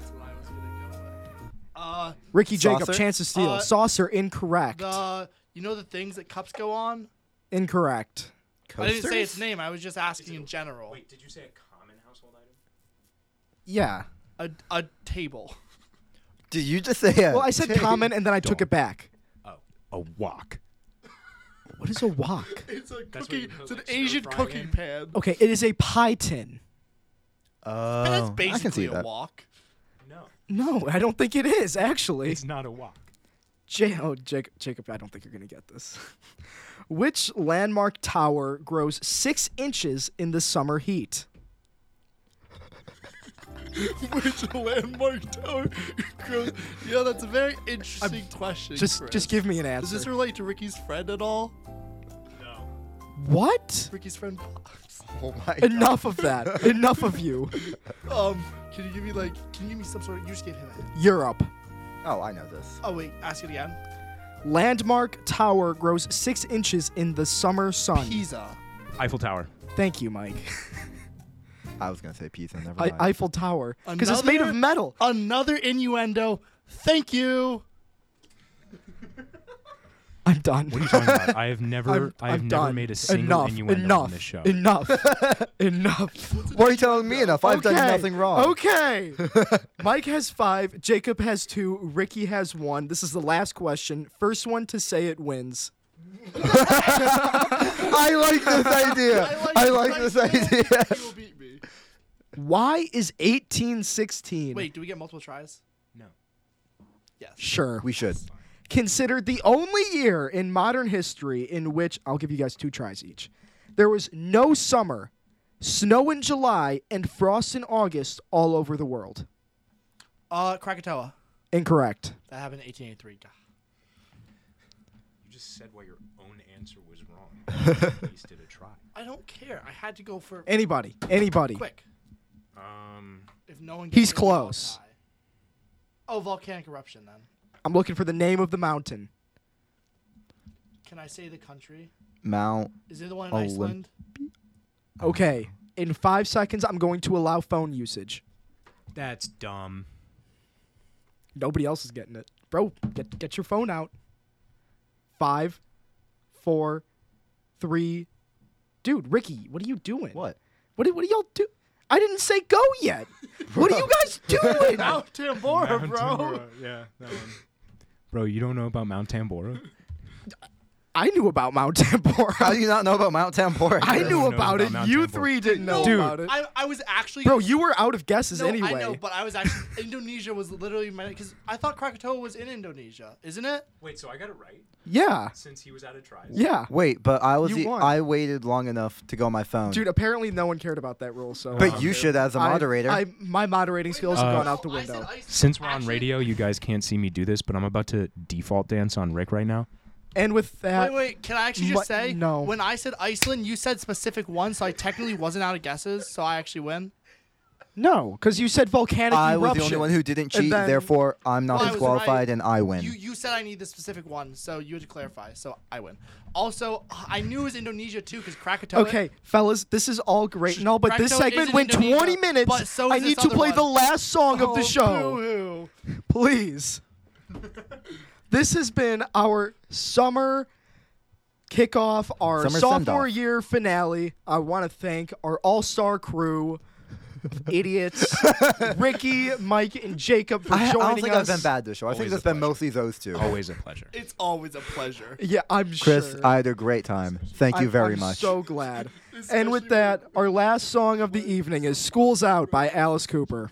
Uh, Ricky Jacob, chance to steal. Uh, Saucer, incorrect. the you know the things that cups go on. Incorrect. I didn't say its name. I was just asking in general. Wait, did you say a common household item? Yeah. A a table. Did you just say a Well, I said tape? common and then I took Don't. it back. Oh, a wok. What is a wok? (laughs) It's a That's what cooking. you put, It's an like, stir Asian fry cooking in? pan. Okay, it is a pie tin. Oh, That's I can basically see a that. walk. No, No, I don't think it is actually. it's not a wok. J- oh, Jacob, Jacob, I don't think you're gonna get this. (laughs) Which landmark tower grows six inches in the summer heat? (laughs) Which landmark tower grows? Yeah, that's a very interesting question. Just, Chris. just give me an answer. Does this relate to Ricky's friend at all? No. what? Ricky's friend. Box. Oh my God. Enough of that. Enough of you. (laughs) Um, can you give me like? Can you give me some sort of? You just gave him a hint. Europe. Oh, I know this. Oh wait, ask it again. Landmark tower grows six inches in the summer sun. Pisa. Eiffel Tower. Thank you, Mike. (laughs) I was gonna say pizza. Never I- Eiffel Tower, because it's made of Another- metal. Another innuendo. Thank you. I'm done. What are you talking about? I have (laughs) never, I'm, I have I'm never done. made a single enough, innuendo enough, on this show. Enough. (laughs) enough. Why are you telling me enough? I've done Okay, nothing wrong. Okay. (laughs) Mike has five. Jacob has two. Ricky has one. This is the last question. First one to say it wins. I like this idea. I like, this idea. You will beat me. Why is 1816 Wait, do we get multiple tries? No. Yes. sure We should. Considered the only year in modern history in which I'll give you guys two tries each. There was no summer, snow in July, and frost in August all over the world. Uh, Krakatoa. Incorrect. That happened in 1883. God. You just said why your own answer was wrong. (laughs) At least did a try. I don't care. I had to go for Anybody? Anybody? quick. Um, If no one, He's gets it, close. Oh, volcanic eruption. Then I'm looking for the name of the mountain. can I say the country? Mount. Is it the one in Olymp- Iceland? Okay. In five seconds, I'm going to allow phone usage. that's dumb. Nobody else is getting it. Bro, get get your phone out. Five, four, three. Dude, Ricky, what are you doing? What? What, do- what are y'all do? I didn't say go yet. (laughs) what are you guys doing? Mount Tambora, Mount bro. Tambora, Yeah, that one. Bro, you don't know about Mount Tambora? (laughs) I knew about Mount (laughs) Tambora. How do you not know about Mount Tambora? I Everyone knew about about it. Mount you Tambora. three didn't know Dude. about it. I, I was actually Bro, you were out of guesses no, anyway. I know, but I was actually (laughs) Indonesia was literally my because I thought Krakatoa was in Indonesia, isn't it? Wait, so I got it right yeah. since he was out of tries. Yeah. Wait, but I was the, I waited long enough to go on my phone. Dude, apparently no one cared about that rule, so but um, you should as a moderator. I, my moderating skills have Uh, gone out the I said window. Iceland. Since we're on radio, you guys can't see me do this, but I'm about to default dance on Rick right now. And with that, Wait, wait. Can I actually mu- just say? no. When I said Iceland, you said specific one, so I technically wasn't out of guesses, so I actually win. no, because you said volcanic I was the only one who didn't And cheat, then- therefore I'm not Well, I was disqualified right. and I win. You you said I need the specific one, so you had to clarify. So I win. Also, I knew it was Indonesia too, because Krakatoa. Okay, fellas, this is all great and all, but this Krakatoa segment in went Indonesia, 20 minutes. but so I is need this to other play one. the last song of Oh, the show. boo-hoo. Please. This has been our summer kickoff, our Summer sophomore send-off. year finale. I want to thank our all star crew of (laughs) idiots, Ricky, Mike, and Jacob for I, I joining don't think us. I've been bad this show. I think Always a it's been pleasure. mostly those two. Always a pleasure. It's always a pleasure. Yeah, I'm Chris, sure. I had a great time. Thank you I'm- very I'm much. So glad. and with that, our last song of the evening is "School's Out" by Alice Cooper.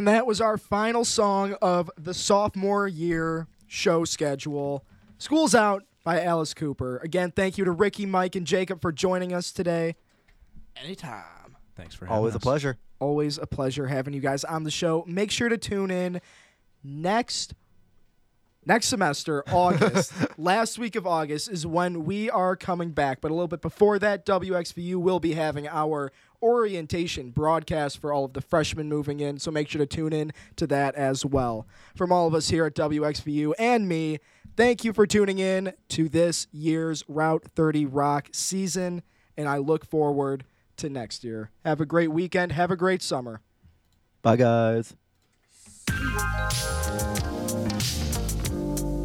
And that was our final song of the sophomore year show schedule. School's Out by Alice Cooper. Again, thank you to Ricky, Mike, and Jacob for joining us today. Anytime. Thanks for having Always a pleasure. Always a pleasure having you guys on the show. Make sure to tune in next next semester, (laughs) August. last week of August is when we are coming back. But a little bit before that, WXVU will be having our orientation broadcast for all of the freshmen moving in. So make sure to tune in to that as well. From all of us here at WXVU and me, thank you for tuning in to this year's Route 30 Rock season. And I look forward to next year. Have a great weekend. Have a great summer. Bye, guys.